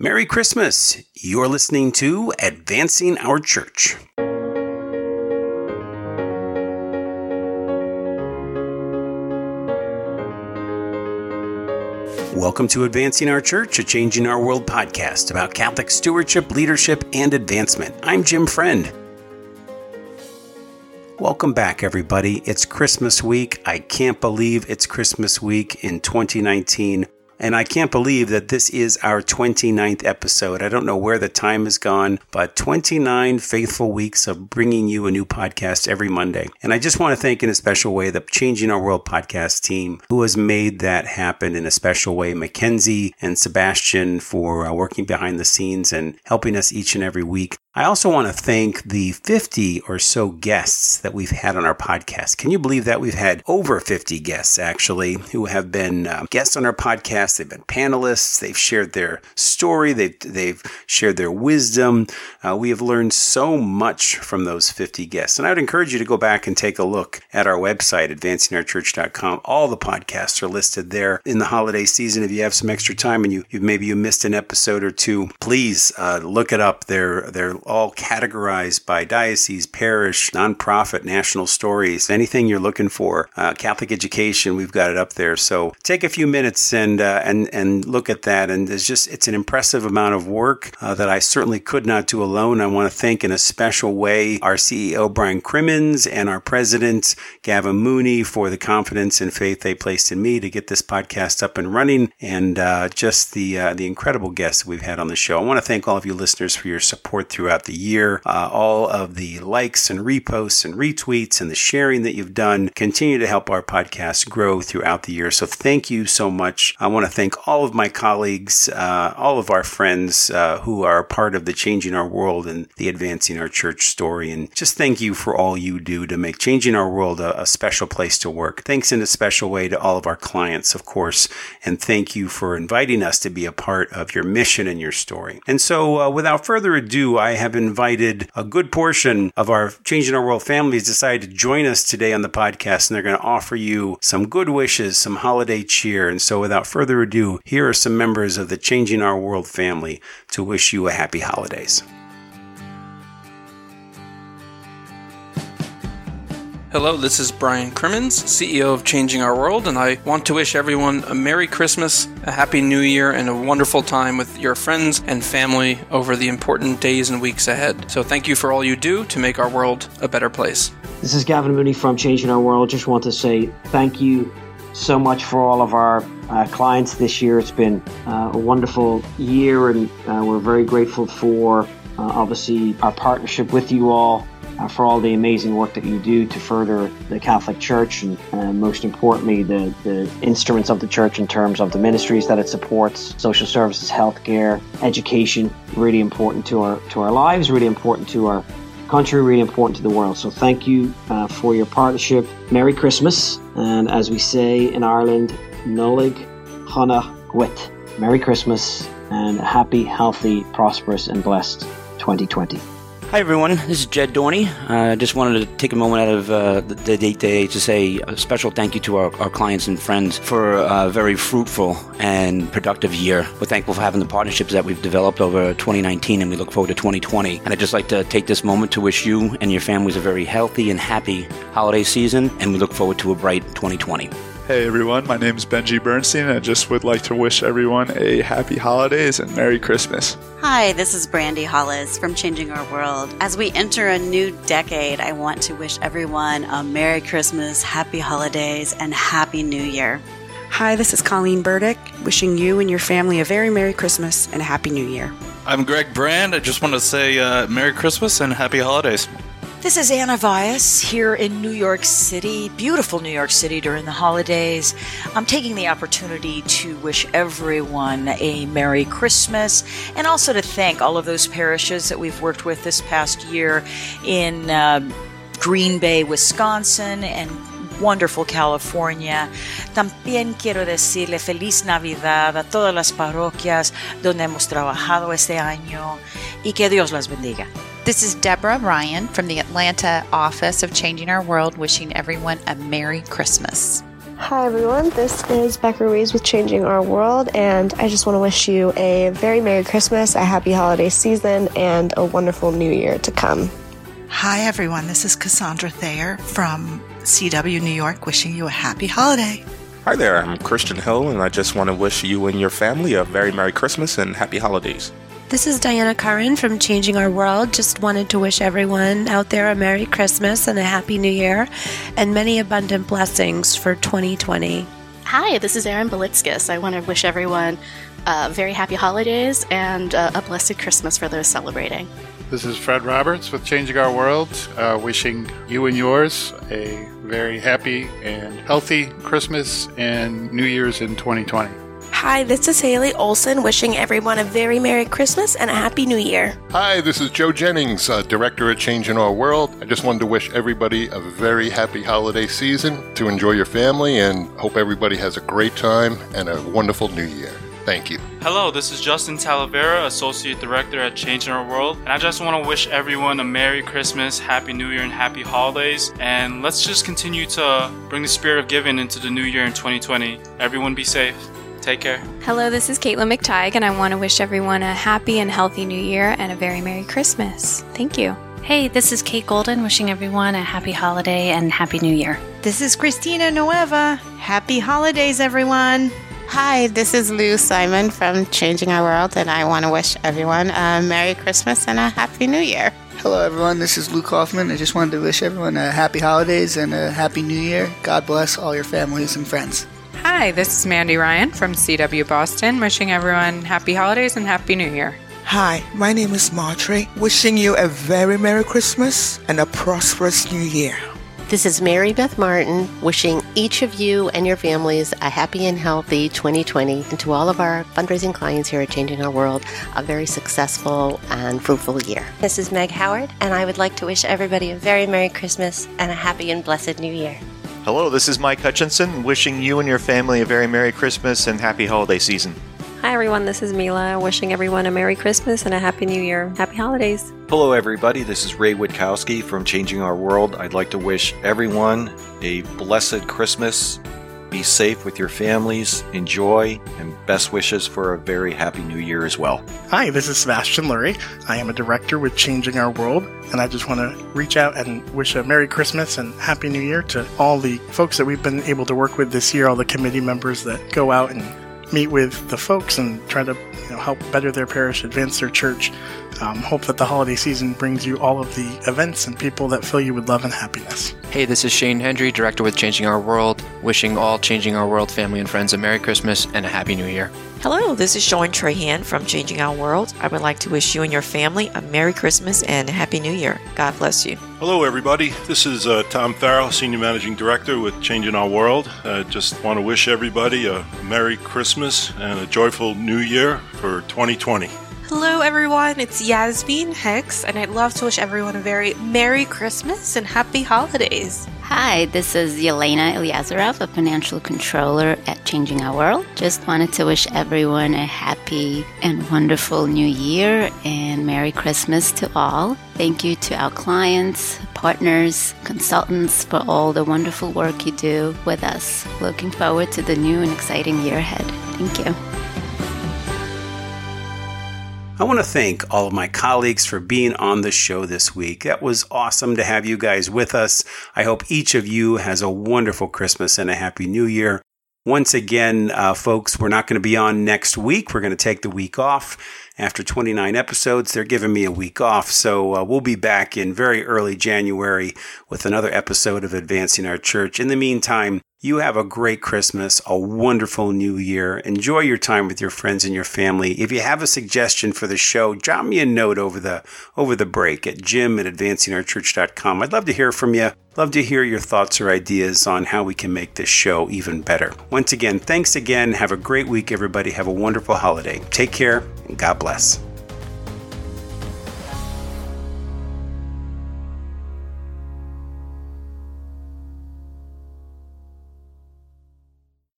Merry Christmas. You're listening to Advancing Our Church. Welcome to Advancing Our Church, a Changing Our World podcast about Catholic stewardship, leadership, and advancement. I'm Jim Friend. Welcome back, everybody. It's Christmas week. I can't believe it's Christmas week in 2019. And I can't believe that this is our 29th episode. I don't know where the time has gone, but 29 faithful weeks of bringing you a new podcast every Monday. And I just want to thank in a special way the Changing Our World podcast team who has made that happen in a special way. Mackenzie and Sebastian for uh, working behind the scenes and helping us each and every week. I also want to thank the 50 or so guests that we've had on our podcast. Can you believe that we've had over 50 guests actually who have been uh, guests on our podcast? They've been panelists. They've shared their story. They've, they've shared their wisdom. Uh, we have learned so much from those 50 guests. And I would encourage you to go back and take a look at our website, advancingourchurch.com. All the podcasts are listed there in the holiday season. If you have some extra time and you, you maybe you missed an episode or two, please uh, look it up. They're, they're all categorized by diocese, parish, nonprofit, national stories, anything you're looking for. Uh, Catholic education, we've got it up there. So take a few minutes and uh, and and look at that. And it's just it's an impressive amount of work uh, that I certainly could not do alone. I want to thank in a special way our CEO Brian Crimmins and our president Gavin Mooney for the confidence and faith they placed in me to get this podcast up and running, and uh, just the uh, the incredible guests we've had on the show. I want to thank all of you listeners for your support throughout throughout the year. Uh, all of the likes and reposts and retweets and the sharing that you've done continue to help our podcast grow throughout the year. So thank you so much. I want to thank all of my colleagues, uh, all of our friends uh, who are part of the Changing Our World and the Advancing Our Church story. And just thank you for all you do to make Changing Our World a, a special place to work. Thanks in a special way to all of our clients, of course. And thank you for inviting us to be a part of your mission and your story. And so, uh, without further ado, I have invited a good portion of our Changing Our World families decided to join us today on the podcast, and they're going to offer you some good wishes, some holiday cheer. And so, without further ado, here are some members of the Changing Our World family to wish you a happy holidays. Hello, this is Brian Crimmins, CEO of Changing Our World, and I want to wish everyone a Merry Christmas, a Happy New Year, and a wonderful time with your friends and family over the important days and weeks ahead. So, thank you for all you do to make our world a better place. This is Gavin Mooney from Changing Our World. Just want to say thank you so much for all of our uh, clients this year. It's been uh, a wonderful year, and uh, we're very grateful for uh, obviously our partnership with you all uh, for all the amazing work that you do to further the Catholic Church and most importantly the, the instruments of the Church in terms of the ministries that it supports, social services, healthcare, education, really important to our to our lives, really important to our country, really important to the world. So thank you uh, for your partnership. Merry Christmas, and as we say in Ireland, Nolig Chana Gwit. Merry Christmas and a happy, healthy, prosperous, and blessed 2020. Hi, everyone. This is Jed Dorney. I uh, just wanted to take a moment out of uh, the, date day to say a special thank you to our, our clients and friends for a very fruitful and productive year. We're thankful for having the partnerships that we've developed over 2019 and we look forward to 2020. And I'd just like to take this moment to wish you and your families a very healthy and happy holiday season, and we look forward to a bright 2020. Hey everyone, my name is Benji Bernstein, and I just would like to wish everyone a happy holidays and Merry Christmas. Hi, this is Brandy Hollis from Changing Our World. As we enter a new decade, I want to wish everyone a Merry Christmas, Happy Holidays, and Happy New Year. Hi, this is Colleen Burdick, wishing you and your family a very Merry Christmas and a Happy New Year. I'm Greg Brand. I just want to say uh, Merry Christmas and Happy Holidays. This is Anna Vias here in New York City, beautiful New York City during the holidays. I'm taking the opportunity to wish everyone a Merry Christmas and also to thank all of those parishes that we've worked with this past year in uh, Green Bay, Wisconsin, and wonderful California. También quiero decirle feliz Navidad a todas las parroquias donde hemos trabajado este año y que Dios las bendiga. This is Deborah Ryan from the Atlanta office of Changing Our World, wishing everyone a Merry Christmas. Hi everyone, this is Becca Ruiz with Changing Our World, and I just want to wish you a very Merry Christmas, a happy holiday season, and a wonderful new year to come. Hi everyone, this is Cassandra Thayer from CW New York, wishing you a happy holiday. Hi there, I'm Christian Hill, and I just want to wish you and your family a very Merry Christmas and Happy Holidays. This is Diana Curran from Changing Our World. Just wanted to wish everyone out there a Merry Christmas and a Happy New Year and many abundant blessings for 2020. Hi, this is Erin Belitskis. I want to wish everyone uh, very happy holidays and uh, a blessed Christmas for those celebrating. This is Fred Roberts with Changing Our World, uh, wishing you and yours a very happy and healthy Christmas and New Year's in 2020. Hi, this is Haley Olson wishing everyone a very Merry Christmas and a Happy New Year. Hi, this is Joe Jennings, uh, Director at in Our World. I just wanted to wish everybody a very happy holiday season to enjoy your family and hope everybody has a great time and a wonderful new year. Thank you. Hello, this is Justin Talavera, Associate Director at Changing Our World, and I just want to wish everyone a Merry Christmas, Happy New Year, and Happy Holidays. And let's just continue to bring the spirit of giving into the new year in 2020. Everyone be safe. Take care. Hello, this is Caitlin McTighe, and I want to wish everyone a happy and healthy new year and a very Merry Christmas. Thank you. Hey, this is Kate Golden, wishing everyone a happy holiday and happy new year. This is Christina Nueva. Happy holidays, everyone. Hi, this is Lou Simon from Changing Our World, and I want to wish everyone a Merry Christmas and a Happy New Year. Hello, everyone. This is Lou Hoffman. I just wanted to wish everyone a happy holidays and a happy new year. God bless all your families and friends. Hi, this is Mandy Ryan from CW Boston, wishing everyone happy holidays and happy new year. Hi, my name is Marjorie, wishing you a very Merry Christmas and a prosperous new year. This is Mary Beth Martin, wishing each of you and your families a happy and healthy 2020, and to all of our fundraising clients here at Changing Our World, a very successful and fruitful year. This is Meg Howard, and I would like to wish everybody a very Merry Christmas and a happy and blessed New Year. Hello, this is Mike Hutchinson, wishing you and your family a very Merry Christmas and Happy Holiday Season. Hi, everyone. This is Mila, wishing everyone a Merry Christmas and a Happy New Year. Happy holidays. Hello, everybody. This is Ray Witkowski from Changing Our World. I'd like to wish everyone a blessed Christmas. Be safe with your families, enjoy, and best wishes for a very happy new year as well. Hi, this is Sebastian Lurie. I am a director with Changing Our World, and I just want to reach out and wish a Merry Christmas and Happy New Year to all the folks that we've been able to work with this year, all the committee members that go out and meet with the folks and try to you know, help better their parish, advance their church. Um, hope that the holiday season brings you all of the events and people that fill you with love and happiness. Hey, this is Shane Hendry, Director with Changing Our World, wishing all Changing Our World family and friends a Merry Christmas and a Happy New Year. Hello, this is Sean Trahan from Changing Our World. I would like to wish you and your family a Merry Christmas and a Happy New Year. God bless you. Hello, everybody. This is uh, Tom Farrell, Senior Managing Director with Changing Our World. I just want to wish everybody a Merry Christmas and a joyful New Year for 2020. Hello, everyone. It's Yasmin Hicks, and I'd love to wish everyone a very Merry Christmas and Happy Holidays. Hi, this is Yelena Ilyazarov, a financial controller at Changing Our World. Just wanted to wish everyone a happy and wonderful new year and Merry Christmas to all. Thank you to our clients, partners, consultants for all the wonderful work you do with us. Looking forward to the new and exciting year ahead. Thank you. I want to thank all of my colleagues for being on the show this week. That was awesome to have you guys with us. I hope each of you has a wonderful Christmas and a happy new year. Once again, uh, folks, we're not going to be on next week. We're going to take the week off. After 29 episodes, they're giving me a week off. So uh, we'll be back in very early January with another episode of Advancing Our Church. In the meantime, you have a great Christmas, a wonderful new year. Enjoy your time with your friends and your family. If you have a suggestion for the show, drop me a note over the over the break at jim at advancingourchurch.com. I'd love to hear from you. Love to hear your thoughts or ideas on how we can make this show even better. Once again, thanks again. Have a great week, everybody. Have a wonderful holiday. Take care God bless.